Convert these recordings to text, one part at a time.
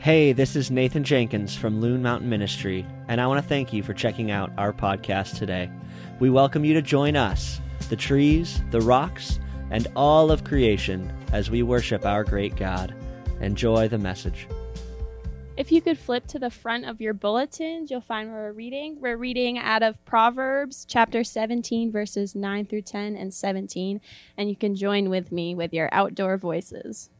Hey, this is Nathan Jenkins from Loon Mountain Ministry, and I want to thank you for checking out our podcast today. We welcome you to join us, the trees, the rocks, and all of creation as we worship our great God. Enjoy the message. If you could flip to the front of your bulletins, you'll find where we're reading. We're reading out of Proverbs chapter 17, verses 9 through 10 and 17, and you can join with me with your outdoor voices.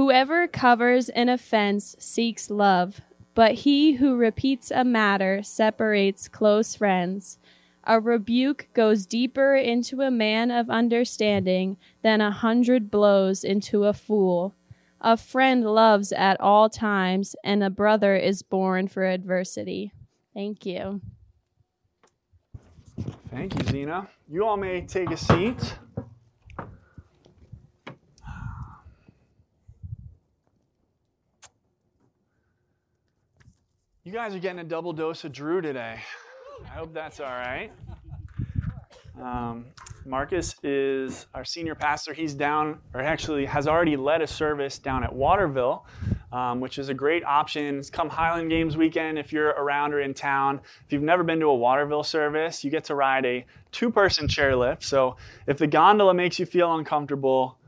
Whoever covers an offense seeks love, but he who repeats a matter separates close friends. A rebuke goes deeper into a man of understanding than a hundred blows into a fool. A friend loves at all times, and a brother is born for adversity. Thank you. Thank you, Zena. You all may take a seat. You guys are getting a double dose of Drew today. I hope that's all right. Um, Marcus is our senior pastor. He's down, or actually has already led a service down at Waterville, um, which is a great option. Come Highland Games weekend if you're around or in town. If you've never been to a Waterville service, you get to ride a two person chairlift. So if the gondola makes you feel uncomfortable,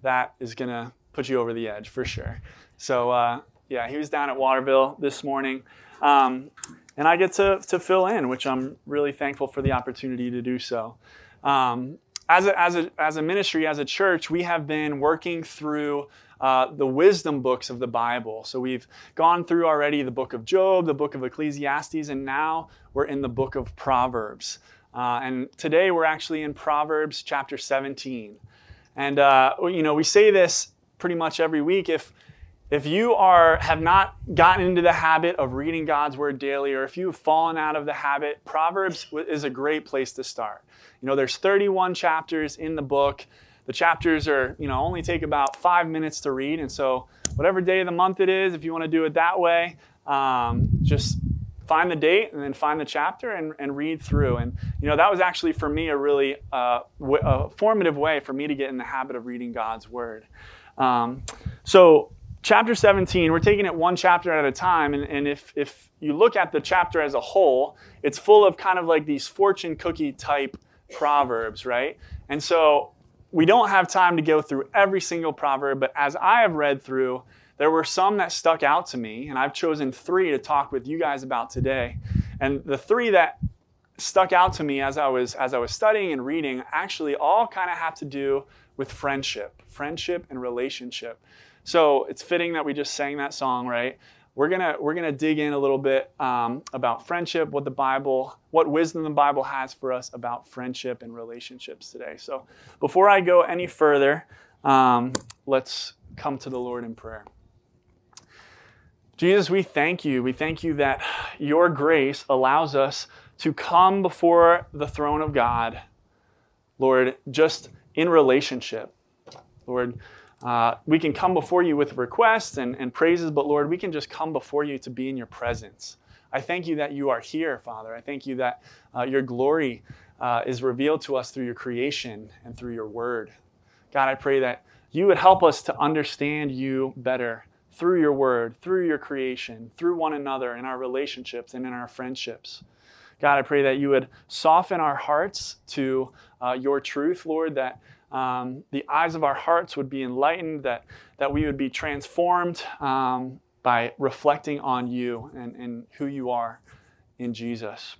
that is going to put you over the edge for sure. So, uh, yeah, he was down at Waterville this morning. Um, and I get to, to fill in, which I'm really thankful for the opportunity to do so. Um, as, a, as, a, as a ministry, as a church, we have been working through uh, the wisdom books of the Bible. So we've gone through already the book of Job, the book of Ecclesiastes, and now we're in the book of Proverbs. Uh, and today we're actually in Proverbs chapter 17. And, uh, you know, we say this pretty much every week. If, if you are have not gotten into the habit of reading God's word daily, or if you've fallen out of the habit, Proverbs is a great place to start. You know, there's 31 chapters in the book. The chapters are, you know, only take about five minutes to read, and so whatever day of the month it is, if you want to do it that way, um, just find the date and then find the chapter and, and read through. And you know, that was actually for me a really uh, w- a formative way for me to get in the habit of reading God's word. Um, so chapter 17, we're taking it one chapter at a time. And, and if, if you look at the chapter as a whole, it's full of kind of like these fortune cookie type proverbs, right? And so we don't have time to go through every single proverb, but as I have read through, there were some that stuck out to me, and I've chosen three to talk with you guys about today. And the three that stuck out to me as I was as I was studying and reading actually all kind of have to do with friendship, friendship and relationship. So it's fitting that we just sang that song, right? We're gonna we're gonna dig in a little bit um, about friendship, what the Bible, what wisdom the Bible has for us about friendship and relationships today. So before I go any further, um, let's come to the Lord in prayer. Jesus, we thank you. We thank you that your grace allows us to come before the throne of God, Lord, just in relationship. Lord, uh, we can come before you with requests and, and praises, but Lord, we can just come before you to be in your presence. I thank you that you are here, Father. I thank you that uh, your glory uh, is revealed to us through your creation and through your word. God, I pray that you would help us to understand you better through your word, through your creation, through one another, in our relationships and in our friendships. God, I pray that you would soften our hearts to uh, your truth, Lord, that um, the eyes of our hearts would be enlightened, that, that we would be transformed um, by reflecting on you and, and who you are in Jesus.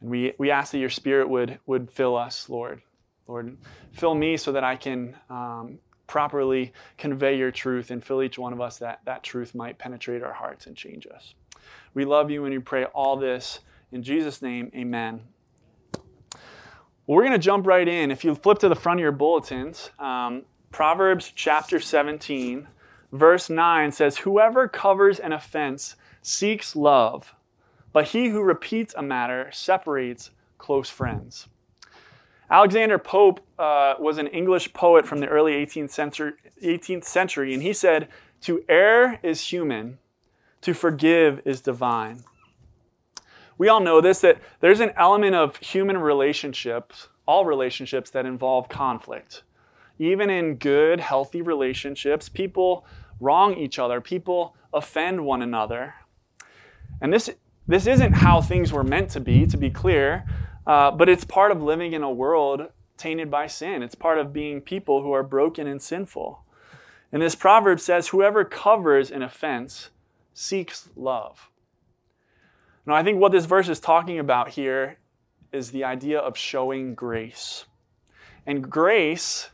And we, we ask that your spirit would, would fill us, Lord. Lord, fill me so that I can um, properly convey your truth and fill each one of us that that truth might penetrate our hearts and change us. We love you and we pray all this in Jesus' name, amen. Well, we're going to jump right in. If you flip to the front of your bulletins, um, Proverbs chapter 17, verse 9 says, Whoever covers an offense seeks love, but he who repeats a matter separates close friends. Alexander Pope uh, was an English poet from the early 18th century, 18th century, and he said, To err is human, to forgive is divine we all know this that there's an element of human relationships, all relationships that involve conflict. Even in good, healthy relationships, people wrong each other, people offend one another. And this, this isn't how things were meant to be, to be clear, uh, but it's part of living in a world tainted by sin. It's part of being people who are broken and sinful. And this proverb says, Whoever covers an offense seeks love. Now, I think what this verse is talking about here is the idea of showing grace. And grace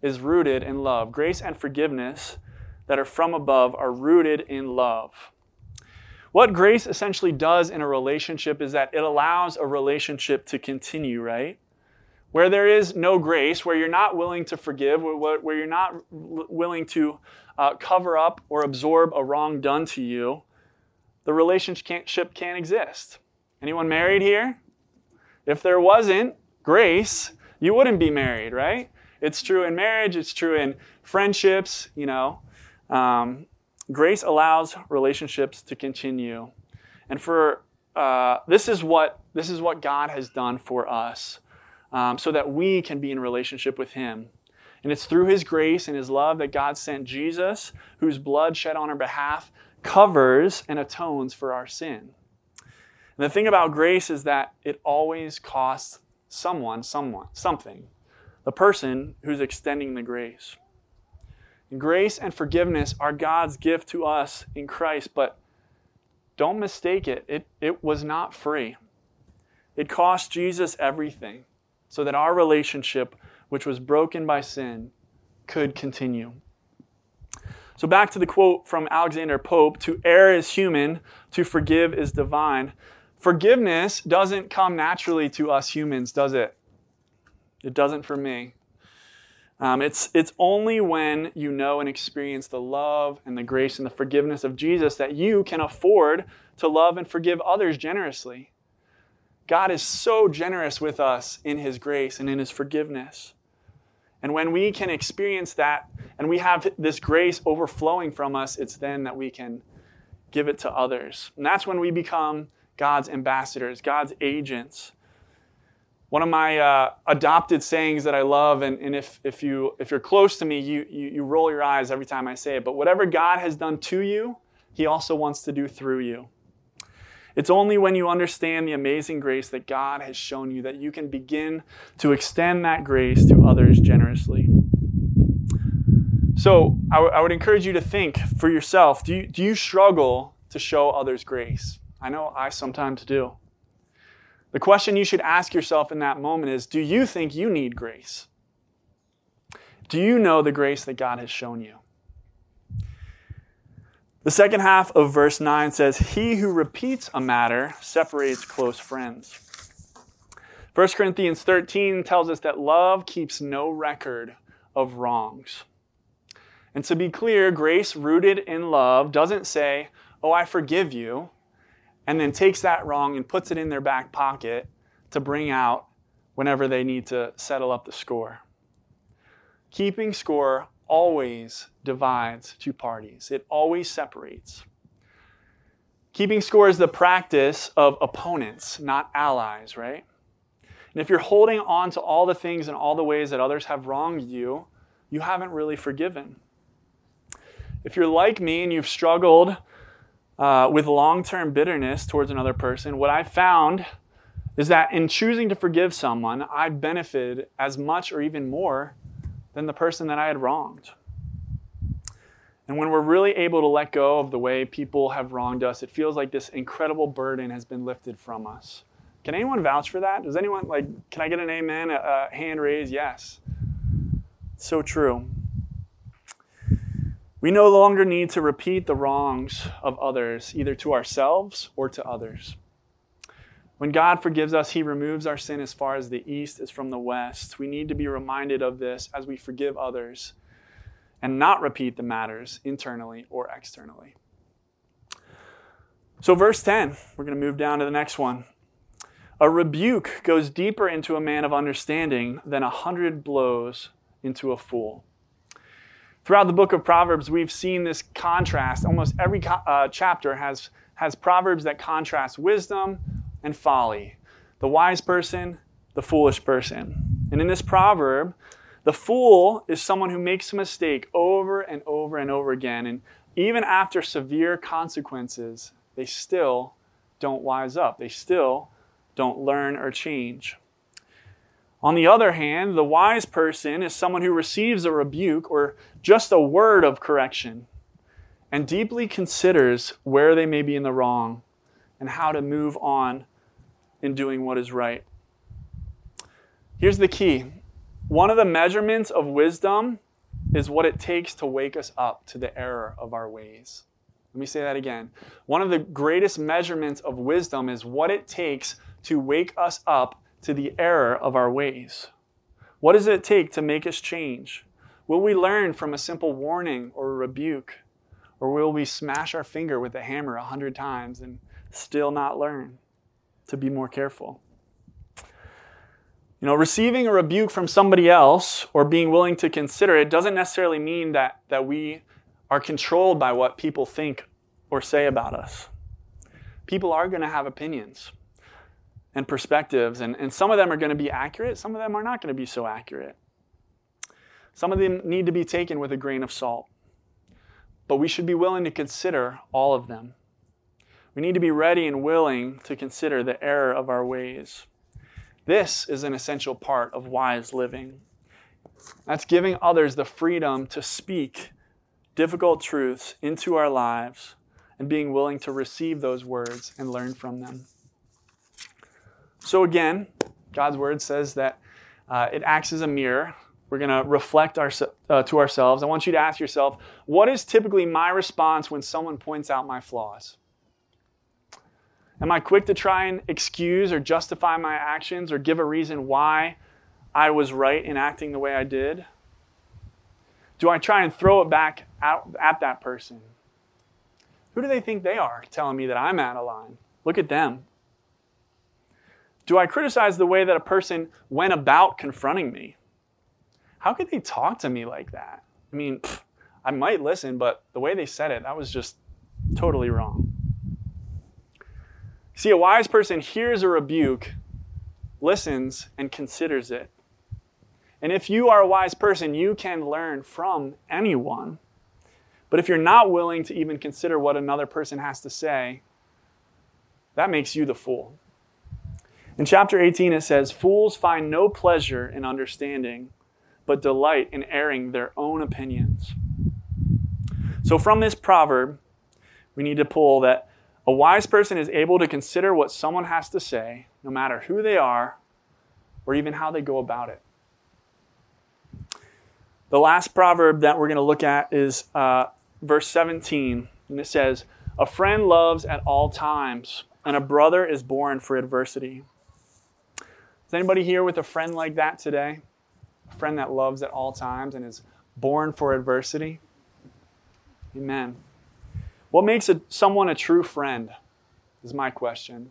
is rooted in love. Grace and forgiveness that are from above are rooted in love. What grace essentially does in a relationship is that it allows a relationship to continue, right? Where there is no grace, where you're not willing to forgive, where you're not willing to uh, cover up or absorb a wrong done to you, the relationship can't exist. Anyone married here? If there wasn't grace, you wouldn't be married, right? It's true in marriage, it's true in friendships, you know. Um, grace allows relationships to continue. And for uh, this is what this is what God has done for us, um, so that we can be in relationship with Him. And it's through His grace and His love that God sent Jesus, whose blood shed on our behalf covers and atones for our sin. And the thing about grace is that it always costs someone, someone, something the person who's extending the grace. And grace and forgiveness are God's gift to us in Christ, but don't mistake it. It, it was not free. It cost Jesus everything so that our relationship, which was broken by sin, could continue. So, back to the quote from Alexander Pope to err is human, to forgive is divine. Forgiveness doesn't come naturally to us humans, does it? It doesn't for me. Um, it's, it's only when you know and experience the love and the grace and the forgiveness of Jesus that you can afford to love and forgive others generously. God is so generous with us in His grace and in His forgiveness. And when we can experience that and we have this grace overflowing from us, it's then that we can give it to others. And that's when we become God's ambassadors, God's agents. One of my uh, adopted sayings that I love, and, and if, if, you, if you're close to me, you, you, you roll your eyes every time I say it, but whatever God has done to you, He also wants to do through you. It's only when you understand the amazing grace that God has shown you that you can begin to extend that grace to others generously. So I, w- I would encourage you to think for yourself do you, do you struggle to show others grace? I know I sometimes do. The question you should ask yourself in that moment is Do you think you need grace? Do you know the grace that God has shown you? The second half of verse 9 says, He who repeats a matter separates close friends. 1 Corinthians 13 tells us that love keeps no record of wrongs. And to be clear, grace rooted in love doesn't say, Oh, I forgive you and then takes that wrong and puts it in their back pocket to bring out whenever they need to settle up the score. Keeping score always divides two parties, it always separates. Keeping score is the practice of opponents, not allies, right? And if you're holding on to all the things and all the ways that others have wronged you, you haven't really forgiven. If you're like me and you've struggled uh, with long term bitterness towards another person, what I've found is that in choosing to forgive someone, I benefit as much or even more than the person that I had wronged. And when we're really able to let go of the way people have wronged us, it feels like this incredible burden has been lifted from us. Can anyone vouch for that? Does anyone, like, can I get an amen? A, a hand raised? Yes. so true. We no longer need to repeat the wrongs of others, either to ourselves or to others. When God forgives us, He removes our sin as far as the east is from the west. We need to be reminded of this as we forgive others and not repeat the matters internally or externally. So, verse 10, we're going to move down to the next one. A rebuke goes deeper into a man of understanding than a hundred blows into a fool. Throughout the book of Proverbs, we've seen this contrast. Almost every uh, chapter has, has proverbs that contrast wisdom and folly, the wise person, the foolish person. And in this proverb, The fool is someone who makes a mistake over and over and over again, and even after severe consequences, they still don't wise up. They still don't learn or change. On the other hand, the wise person is someone who receives a rebuke or just a word of correction and deeply considers where they may be in the wrong and how to move on in doing what is right. Here's the key one of the measurements of wisdom is what it takes to wake us up to the error of our ways. Let me say that again. One of the greatest measurements of wisdom is what it takes to wake us up to the error of our ways. What does it take to make us change? Will we learn from a simple warning or a rebuke? Or will we smash our finger with a hammer a hundred times and still not learn to be more careful? You know, receiving a rebuke from somebody else or being willing to consider it doesn't necessarily mean that, that we are controlled by what people think or say about us. People are going to have opinions and perspectives, and, and some of them are going to be accurate, some of them are not going to be so accurate. Some of them need to be taken with a grain of salt. But we should be willing to consider all of them. We need to be ready and willing to consider the error of our ways. This is an essential part of wise living. That's giving others the freedom to speak difficult truths into our lives and being willing to receive those words and learn from them. So, again, God's word says that uh, it acts as a mirror. We're going to reflect our, uh, to ourselves. I want you to ask yourself what is typically my response when someone points out my flaws? Am I quick to try and excuse or justify my actions or give a reason why I was right in acting the way I did? Do I try and throw it back out at that person? Who do they think they are telling me that I'm out of line? Look at them. Do I criticize the way that a person went about confronting me? How could they talk to me like that? I mean, pff, I might listen, but the way they said it, that was just totally wrong. See, a wise person hears a rebuke, listens, and considers it. And if you are a wise person, you can learn from anyone. But if you're not willing to even consider what another person has to say, that makes you the fool. In chapter 18, it says, Fools find no pleasure in understanding, but delight in airing their own opinions. So, from this proverb, we need to pull that a wise person is able to consider what someone has to say, no matter who they are or even how they go about it. The last proverb that we're going to look at is uh, verse 17, and it says, A friend loves at all times, and a brother is born for adversity. Is anybody here with a friend like that today? A friend that loves at all times and is born for adversity? Amen. What makes a, someone a true friend is my question.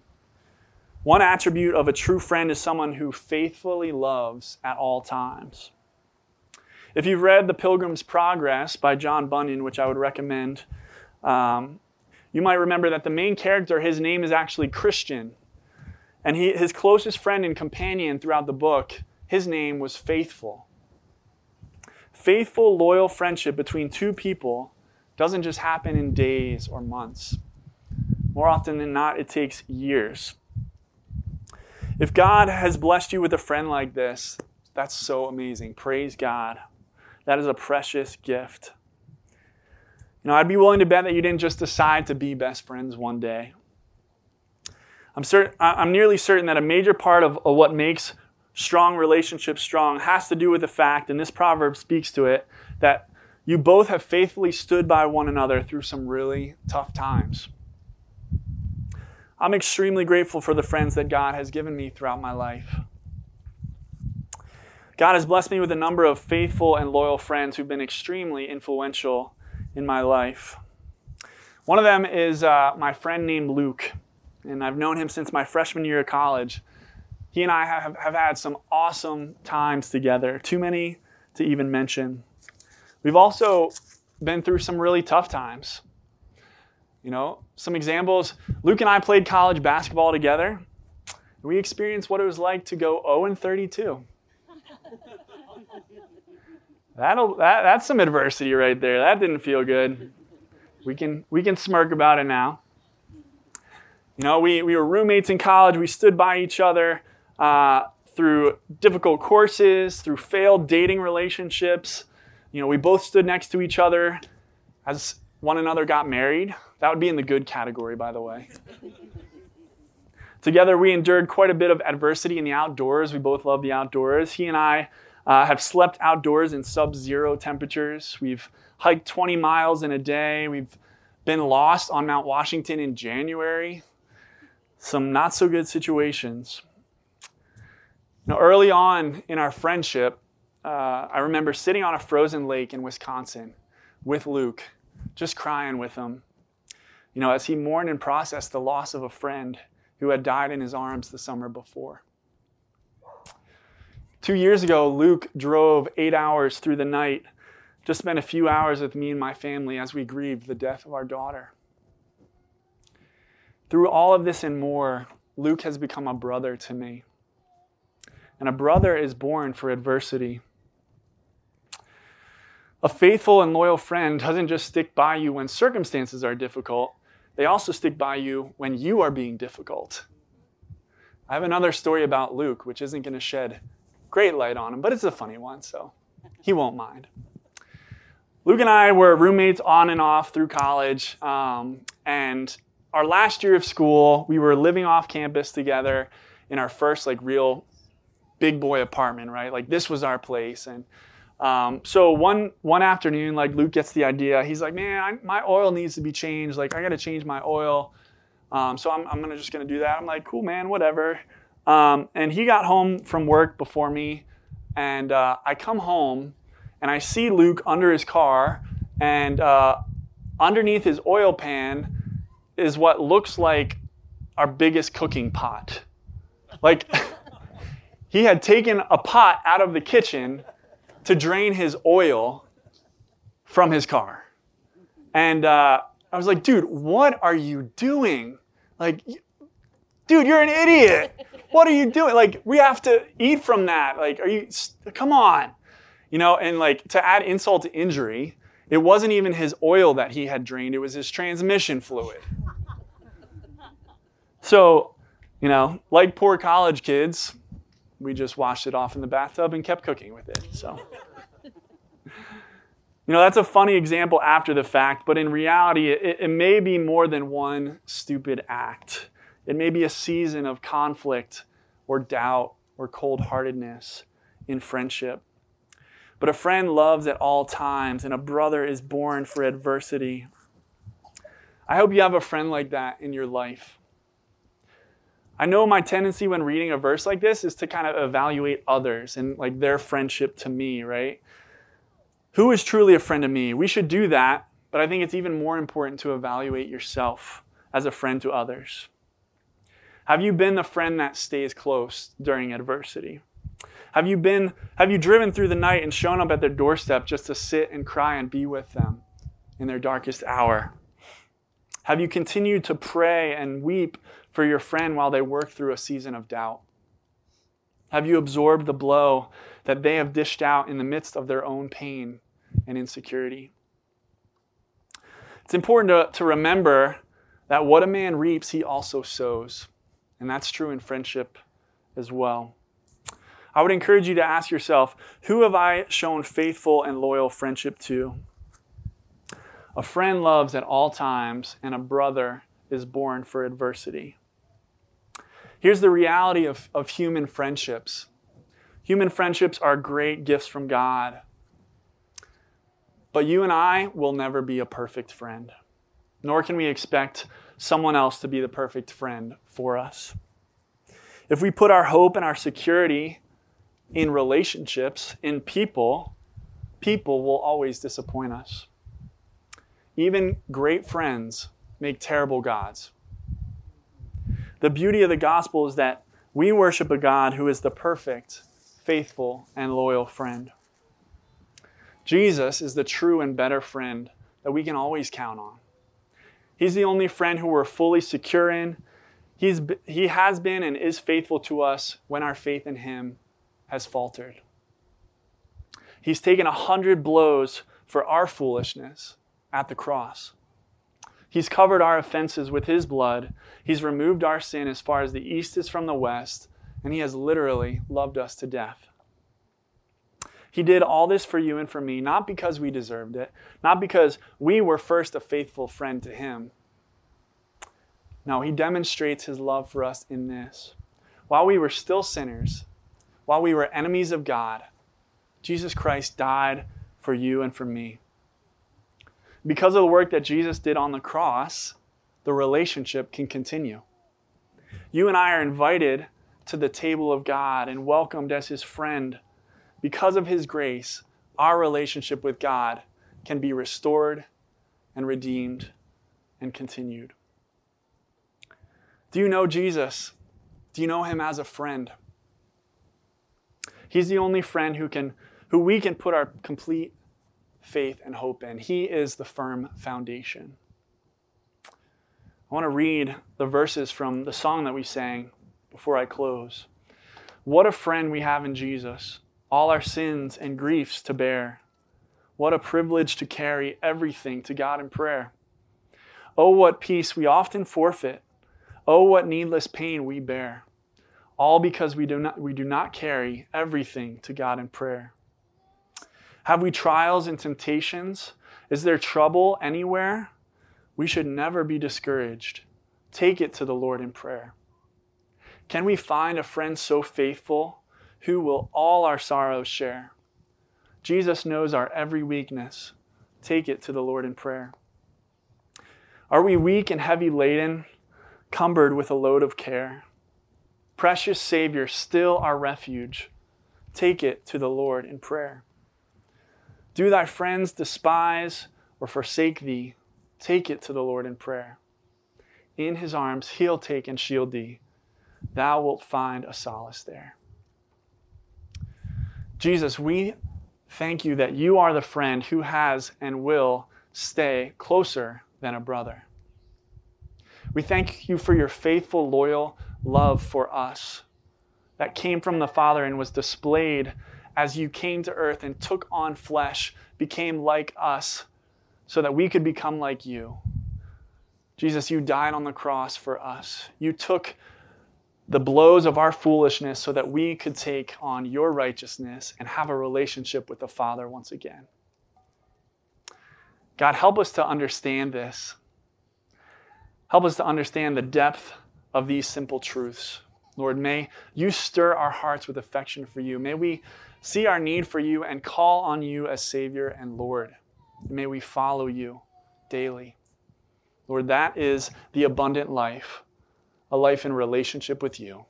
One attribute of a true friend is someone who faithfully loves at all times. If you've read The Pilgrim's Progress by John Bunyan, which I would recommend, um, you might remember that the main character, his name is actually Christian. And he, his closest friend and companion throughout the book, his name was Faithful. Faithful, loyal friendship between two people doesn't just happen in days or months. More often than not, it takes years. If God has blessed you with a friend like this, that's so amazing. Praise God. That is a precious gift. You know, I'd be willing to bet that you didn't just decide to be best friends one day. I'm, certain, I'm nearly certain that a major part of, of what makes strong relationships strong has to do with the fact, and this proverb speaks to it, that you both have faithfully stood by one another through some really tough times. I'm extremely grateful for the friends that God has given me throughout my life. God has blessed me with a number of faithful and loyal friends who've been extremely influential in my life. One of them is uh, my friend named Luke, and I've known him since my freshman year of college. He and I have, have had some awesome times together, too many to even mention. We've also been through some really tough times. You know, some examples Luke and I played college basketball together. We experienced what it was like to go 0 and 32. That'll that, that's some adversity right there. That didn't feel good. We can we can smirk about it now. You know, we, we were roommates in college. We stood by each other uh, through difficult courses, through failed dating relationships. You know, we both stood next to each other as one another got married. That would be in the good category, by the way. Together, we endured quite a bit of adversity in the outdoors. We both love the outdoors. He and I uh, have slept outdoors in sub zero temperatures. We've hiked 20 miles in a day. We've been lost on Mount Washington in January. Some not so good situations. Now, early on in our friendship, uh, I remember sitting on a frozen lake in Wisconsin with Luke, just crying with him. You know, as he mourned and processed the loss of a friend who had died in his arms the summer before. Two years ago, Luke drove eight hours through the night to spend a few hours with me and my family as we grieved the death of our daughter. Through all of this and more, Luke has become a brother to me. And a brother is born for adversity. A faithful and loyal friend doesn't just stick by you when circumstances are difficult, they also stick by you when you are being difficult. I have another story about Luke, which isn't going to shed great light on him, but it's a funny one, so he won't mind. Luke and I were roommates on and off through college, um, and our last year of school, we were living off campus together in our first like real big boy apartment, right? Like this was our place, and um, so one one afternoon, like Luke gets the idea. He's like, "Man, I, my oil needs to be changed. Like I got to change my oil." Um, so I'm, I'm gonna just gonna do that. I'm like, "Cool, man, whatever." Um, and he got home from work before me, and uh, I come home and I see Luke under his car, and uh, underneath his oil pan is what looks like our biggest cooking pot. Like he had taken a pot out of the kitchen to drain his oil from his car. And uh, I was like, dude, what are you doing? Like, dude, you're an idiot. What are you doing? Like, we have to eat from that. Like, are you, come on. You know, and like to add insult to injury, it wasn't even his oil that he had drained, it was his transmission fluid. So, you know, like poor college kids, we just washed it off in the bathtub and kept cooking with it. So, you know, that's a funny example after the fact, but in reality, it, it may be more than one stupid act. It may be a season of conflict or doubt or cold heartedness in friendship. But a friend loves at all times, and a brother is born for adversity. I hope you have a friend like that in your life. I know my tendency when reading a verse like this is to kind of evaluate others and like their friendship to me, right? Who is truly a friend to me? We should do that, but I think it's even more important to evaluate yourself as a friend to others. Have you been the friend that stays close during adversity? Have you been have you driven through the night and shown up at their doorstep just to sit and cry and be with them in their darkest hour? Have you continued to pray and weep for your friend while they work through a season of doubt? Have you absorbed the blow that they have dished out in the midst of their own pain and insecurity? It's important to, to remember that what a man reaps, he also sows. And that's true in friendship as well. I would encourage you to ask yourself who have I shown faithful and loyal friendship to? A friend loves at all times, and a brother is born for adversity. Here's the reality of, of human friendships human friendships are great gifts from God. But you and I will never be a perfect friend, nor can we expect someone else to be the perfect friend for us. If we put our hope and our security in relationships, in people, people will always disappoint us. Even great friends make terrible gods. The beauty of the gospel is that we worship a God who is the perfect, faithful, and loyal friend. Jesus is the true and better friend that we can always count on. He's the only friend who we're fully secure in. He's, he has been and is faithful to us when our faith in Him has faltered. He's taken a hundred blows for our foolishness at the cross. He's covered our offenses with his blood. He's removed our sin as far as the east is from the west, and he has literally loved us to death. He did all this for you and for me, not because we deserved it, not because we were first a faithful friend to him. No, he demonstrates his love for us in this. While we were still sinners, while we were enemies of God, Jesus Christ died for you and for me. Because of the work that Jesus did on the cross, the relationship can continue. You and I are invited to the table of God and welcomed as his friend. Because of his grace, our relationship with God can be restored and redeemed and continued. Do you know Jesus? Do you know him as a friend? He's the only friend who can who we can put our complete faith and hope in. He is the firm foundation. I want to read the verses from the song that we sang before I close. What a friend we have in Jesus, all our sins and griefs to bear. What a privilege to carry everything to God in prayer. Oh, what peace we often forfeit. Oh, what needless pain we bear. All because we do not, we do not carry everything to God in prayer. Have we trials and temptations? Is there trouble anywhere? We should never be discouraged. Take it to the Lord in prayer. Can we find a friend so faithful who will all our sorrows share? Jesus knows our every weakness. Take it to the Lord in prayer. Are we weak and heavy laden, cumbered with a load of care? Precious Savior, still our refuge. Take it to the Lord in prayer. Do thy friends despise or forsake thee? Take it to the Lord in prayer. In his arms he'll take and shield thee. Thou wilt find a solace there. Jesus, we thank you that you are the friend who has and will stay closer than a brother. We thank you for your faithful, loyal love for us that came from the Father and was displayed as you came to earth and took on flesh, became like us, so that we could become like you. Jesus, you died on the cross for us. You took the blows of our foolishness so that we could take on your righteousness and have a relationship with the Father once again. God, help us to understand this. Help us to understand the depth of these simple truths. Lord, may you stir our hearts with affection for you. May we see our need for you, and call on you as Savior and Lord. May we follow you daily. Lord, that is the abundant life, a life in relationship with you.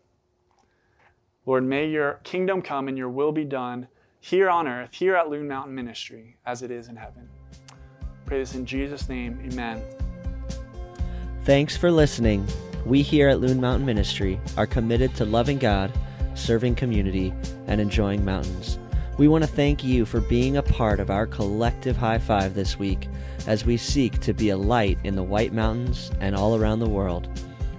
Lord, may your kingdom come and your will be done here on earth, here at Loon Mountain Ministry, as it is in heaven. Pray this in Jesus' name. Amen. Thanks for listening. We here at Loon Mountain Ministry are committed to loving God serving community, and enjoying mountains. We want to thank you for being a part of our collective high five this week as we seek to be a light in the White Mountains and all around the world.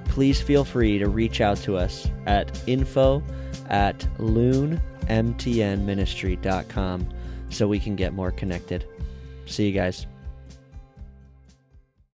Please feel free to reach out to us at info at loonmtnministry.com so we can get more connected. See you guys.